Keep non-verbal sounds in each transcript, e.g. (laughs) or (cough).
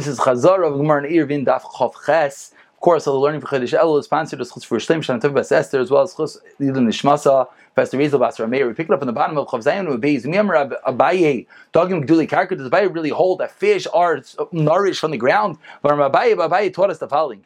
This is Chazar of Gemara in Eruvin Daf Chav Ches. Of course, all the learning for Chodesh Elul is sponsored as Chutz for Shleim Shan Tov Bas Esther as well as Chutz Yidun Nishmasa. Pastor Rezel Basar Meir. We pick it up on the bottom of Chav Zayin with Beis. Remember Abaye Dogim Gduli Karka. Does Abaye really hold that fish are uh, nourished from the ground? But Abaye Abaye taught us the following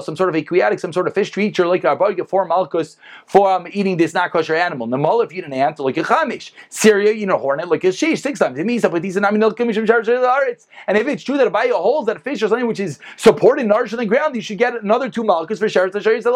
some sort of aquatic, some sort of fish creature, like our body for malchus for um, eating this not kosher animal. Namal if you eat an ant, like a chamish. Syria, you know, hornet, like a shish, six times. It means that and if it's true that Abaye holds that fish or something which is supported, on the ground, you should get another two malchus for shares to shares the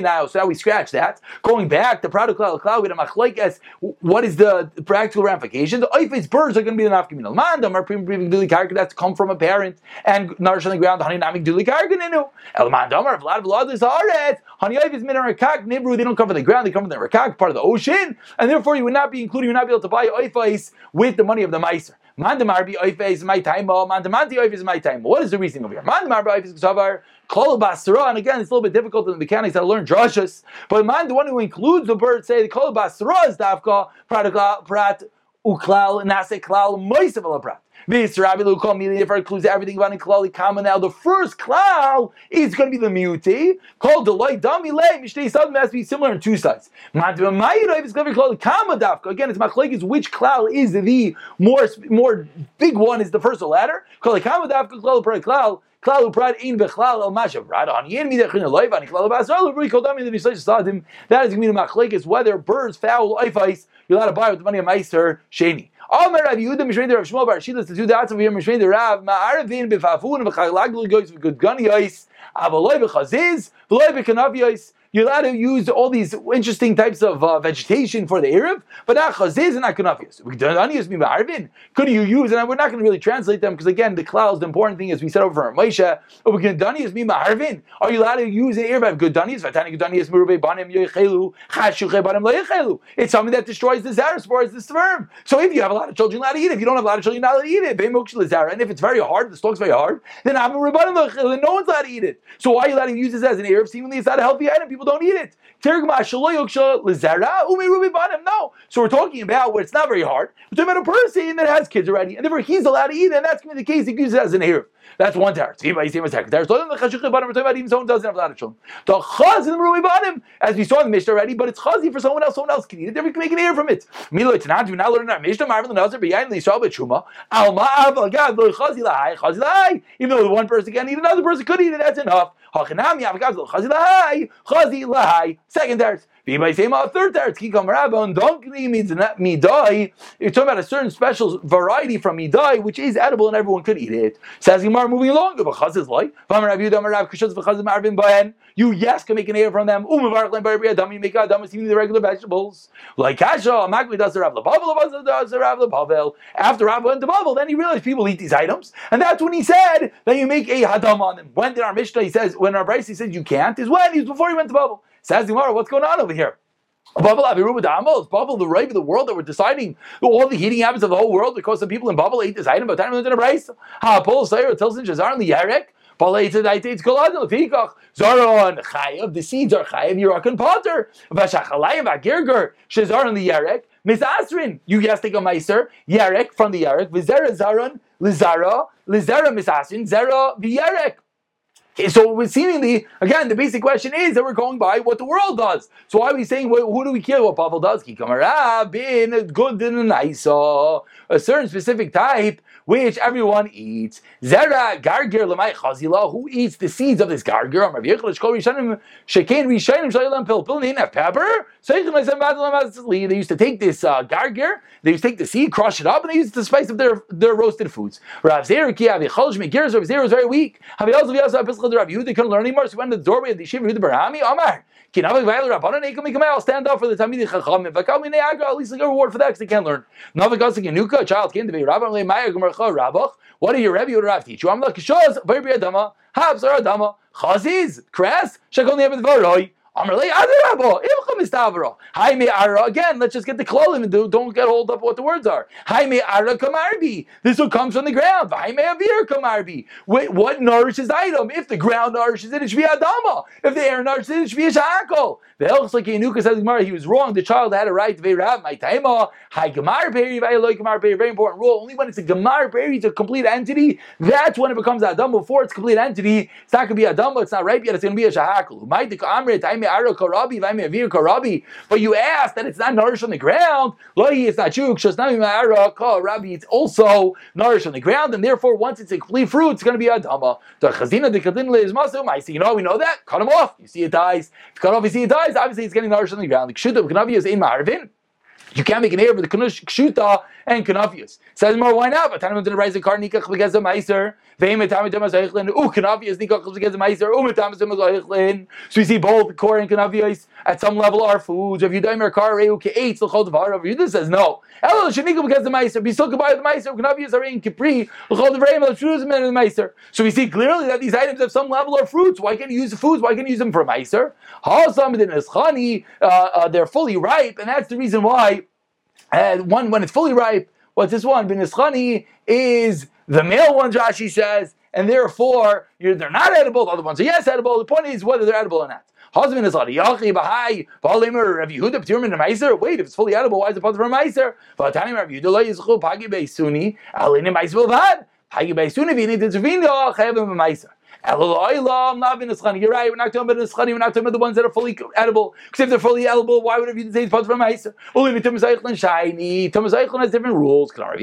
now. So now we scratch that. Going back, the product cloud, with a machlekes. What is the practical ramifications? The birds are going to be the nafkaminal. Mandam are previously that's come from a pair parent and nourish on the ground. Honey namik duli karganinu. Elman vlad vlad is haaret. Honey If is min rakak nibru. They don't come from the ground. They come from the rakak part of the ocean, and therefore you would not be included. You would not be able to buy oifais with the money of the meiser. Mandamar be oifais my time. Oh, Mandamanti oifais my time. What is the reason over here? Mandamar be oifais ksavar. Basra, and again, it's a little bit difficult in the mechanics to learn drushes. But man, the one who includes the bird, say the Kol Basra is dafka prat uklal nase klal moisav prat. This Rabbi Luka immediately includes everything about in Klali Kama. Now the first klal is going to be the muti called the loy dami le mishtei sudden has to be similar in two sides. Matvamayirov is going to be called Kama dafka. Again, it's machlekes which klal is the more more big one is the first or latter. Klali Kama dafka klal klal. Klal uprad in bechlal el mashav rad on yin midachin loiv ani klal basar lubri kol dami the mishlei sadim. That is going to be the machlekes whether birds foul oifais you're allowed to buy with the money of meiser sheni. Omer Rav Yehuda Mishmei Rav Shmuel Bar Shilas to do the atzim here Mishmei Rav Ma'arvin b'fafun v'chalag goes gunny ice avaloi b'chaziz v'loi b'kanav you're allowed to use all these interesting types of uh, vegetation for the Erev, but not chaziz and kanafias. Could you use, and we're not going to really translate them because again, the clouds, the important thing is we said over from Moshe. Are you allowed to use an Erev? Good danias, vatani danias murube banim yoichelu, chashuche banim loichelu. It's something that destroys the zara, spoils the sperm. So if you have a lot of children, allowed to eat it. If you don't have a lot of children, not allowed to eat it. And if it's very hard, the stalk's very hard, then no one's allowed to eat it. So why are you allowed to use this as an Erev? Seemingly it's not a healthy item. People don't eat it. No. So we're talking about where it's not very hard. We're talking about a person that has kids already, and therefore he's allowed to eat, and that's going to be the case. He uses it as an Erev. That's one teretz. Even someone doesn't have a lot of children. The chaz in the Rui bottom, as we saw in the Mishnah already, but it's chazi for someone else. Someone else can eat it. Then we can make an ear from it. Milo Tanan, do not learn our Mishnah. Marvel Nazar behind the Yisrael B'Shuma. Alma Aval Gad Lo Chazi Lahai Chazi Lahai. Even though one person can eat, another person could eat it. That's enough. Hachanami Avagav Lo Chazi Lahai Chazi Lahai. Second teretz. You're talking about a certain special variety from midai, which is edible and everyone could eat it. Says Gemara moving along. You yes can make an air from them. Um, you make adam even the regular vegetables. Like kasha, Magli does the Rav Labavel, does the Rav Labavel. After Rav went to Bavel, then he realized people eat these items, and that's when he said that you make a hadam on them. When did our Mishnah he says when our Bryce he says you can't is when he's before he went to Bavel. Says Gemara, what's going on over here? Babel Aviruba Babel, the right of the world that we're deciding all the eating habits of the whole world because some people in Babel ate this item, but time in a price. Ha Paul Sayer tells in Jazar and the Yarek. Zaron Chayav, the seeds are Chayav, Yirak and Potter. Vashachalayim, Vakirger, Shazar and the Yarek. Miss Asrin, you yes take a Meiser, Yarek from the Yarek, Vizera Zaron, Lizara, Lizara Miss Asrin, Zera, the Yarek. So seemingly, again, the basic question is that we're going by what the world does. So why are we saying who do we care what Bavel does? Ah, Bin good and nice, a certain specific type which everyone eats. Zera gargir lemay chazila. Who eats the seeds of this gargir? Rav Yechel Shkol Rishonim Shekain Rishonim Shayilam Pilpil. They didn't have pepper. They used to take this uh, gargir. They used to take the seed, crush it up, and they used it to spice up their, their roasted foods. Rav Zer Ki Avi Chol Shmegirs. Rav Zer was very weak. Rav Yelzav Rav Yehuda couldn't learn anymore. So he went to the doorway of the Yeshiva Yehuda Barami. Amar. I'll stand up for the Tamid Chachamim. At least I get a reward for that because they can't learn. A child came to be Rabbi Rabach. What did your Rebbe would Rav teach you? I'm like very Adama, Habs or Adama, Chaziz, Kras, Shakol Nebed Varoi. Again, let's just get the klolim and do, don't get hold up what the words are. This one comes from the ground. Wait, what nourishes the item? If the ground nourishes it, it should be adama. If the air nourishes it, it should be a shakal. The Elchs Yenuka says he was wrong. The child had a right to be Rav my taima. High Gemar Peri, Very important rule. Only when it's a Gemar Peri, it's a complete entity. That's when it becomes Adam. Before it's complete entity, it's not going to be Adam. It's not ripe yet. It's going to be a shahakal. But you asked that it's not nourished on the ground. It's not true. It's also nourished on the ground, and therefore, once it's a complete fruit, it's going to be. I see, you know, we know that. Cut him off. You see it dies. If you cut off, you see it dies obviously it's getting nourished on the ground. The You can't make an air with the kshuta and kanavius. Says more, why not? But Tanam didn't rise a car nikach of meiser. Veim etam etam azaychlin. U kanavius nikach of meiser. Um etam etam azaychlin. So you see both core and kanavius at some level are foods. If you daim car reu ke eight l'chol devar. You says no. Elo shenikach of meiser. Still by the meiser. Kanavius are in kipri l'chol devarim l'shuzim and the meiser. So we see clearly that these items have some level are fruits. Why can't you use the foods? Why can't you use them for meiser? Ha'asam din eschani. Uh, uh, they're fully ripe, and that's the reason why. And one when it's fully ripe, what's this one? Benischani is the male one, Rashi says, and therefore they're not edible. The other ones are yes edible. The point is whether they're edible or not. Husband is Yachi Bahai, Balimer, Rav Yehuda, Ptirman, Meiser. Wait, if it's fully edible, why is it part of a Meiser? Vatani Rav Yehuda, Lo Yizchu, Pagi Beisuni, Alini Meiser Bilvad. Pagi Beisuni, Vini, Titzvino, Chayavim, Meiser. You're right. We're not talking about nischani. We're not talking about the ones that are fully edible. Because if they're fully edible, why would have you say part from Ma'aser? Only Tumas Eichel shiny. Tumas Eichel has different rules. When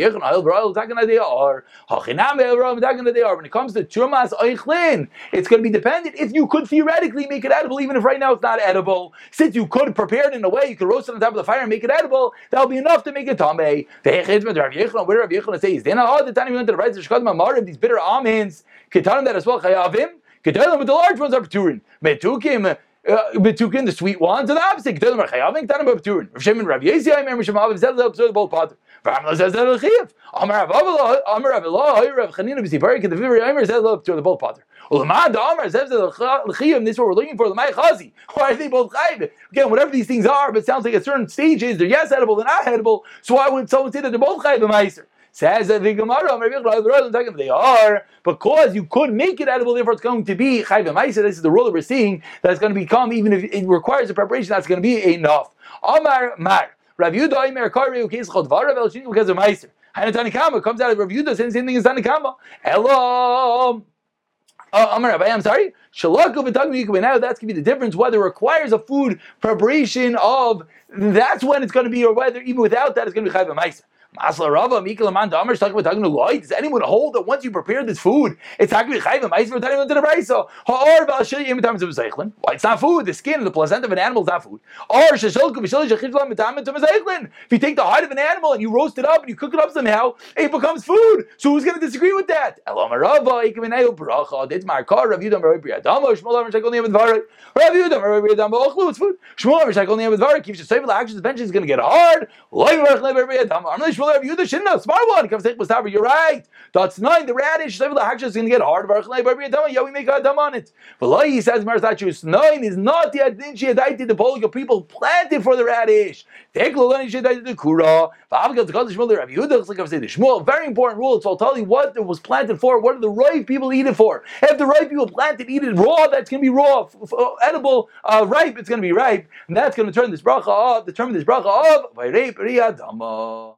it comes to Tumas Eichlin, it's going to be dependent. If you could theoretically make it edible, even if right now it's not edible, since you could prepare it in a way, you could roast it on top of the fire and make it edible, that'll be enough to make it Yechon, where Rav Yechon says, oh, right, these bitter almonds. Ketanim that as well chayavim. Ketanim with the large ones are pturin. Metukim. Uh, Betukin, the sweet ones, and the opposite. Ketanim are chayavim. Ketanim are pturin. Rav Shimon, Rav Yesi, I remember Shemav said that absurd both potter. Rav says that Chiyav. Amar Rav Avila, Amar Rav Allah, Rav Chanina, B'Siparik, and the Vivri Aimer said that absurd both potter. Ulamad Amar that Chiyam. This is what we're looking for. The Mai Chazi. (laughs) Why are they both chayiv? Again, whatever these things are, but it sounds like at certain stages they're yes edible, they're not edible. So why would someone say that they're both chayiv meiser? Says the Gemara, they are because you could make it edible, therefore it's going to be chayv. This is the rule that we're seeing that it's going to become even if it requires a preparation, that's going to be enough. Amar Mar Rav Yudah Imer Kari Ukes Chodvar Rav Elshini because of. Hanatani Kama comes out of Rav Yudah saying the same thing as Tanakama. Hello. Uh, Amar I'm sorry. Shalaku v'tagmi now that's going to be the difference whether it requires a food preparation of that's when it's going to be or whether even without that it's going to be chayv ma'isa. Masla Rava, Mikal Aman Damar, talking about talking to Does anyone hold that once you prepare this food, it's be chayvim? I for telling to the brayso. Or Valshili Imitam of Zeichlin. Why it's not food? The skin, the placenta of an animal is not food. Or Shashilku Vishili Shachidlam Mitam to Zeichlin. If you take the heart of an animal and you roast it up and you cook it up somehow, it becomes food. So who's going to disagree with that? Elam Rava, Ikamineo Bracha, Dit Markar, Rav Yudam Rav Priyadama, Shmuel Rav Shakol Niyam Dvarik, Rav Yudam Rav Priyadama, Ochlu, it's food. Shmuel Rav Shakol Niyam Dvarik, keeps your several actions, eventually it's going to get hard. Like Rav Priyadama, Armali Shmuel Rav Yudam Shinna, smart one. You're right. That's nine. The radish. The haksha is going to get hard. Yeah, we make a dam on it. But he says Marzachus nine is not the adinchi adaiti the Polish people planted for the radish. Take the kura. Rabbi Yehuda. Very important rule. So I'll tell you what it was planted for. What are the right people eat it for? If the right people plant it, eat it raw. That's going to be raw, edible, uh, ripe. It's going to be ripe, and that's going to turn this bracha off. Determine this bracha riyadama.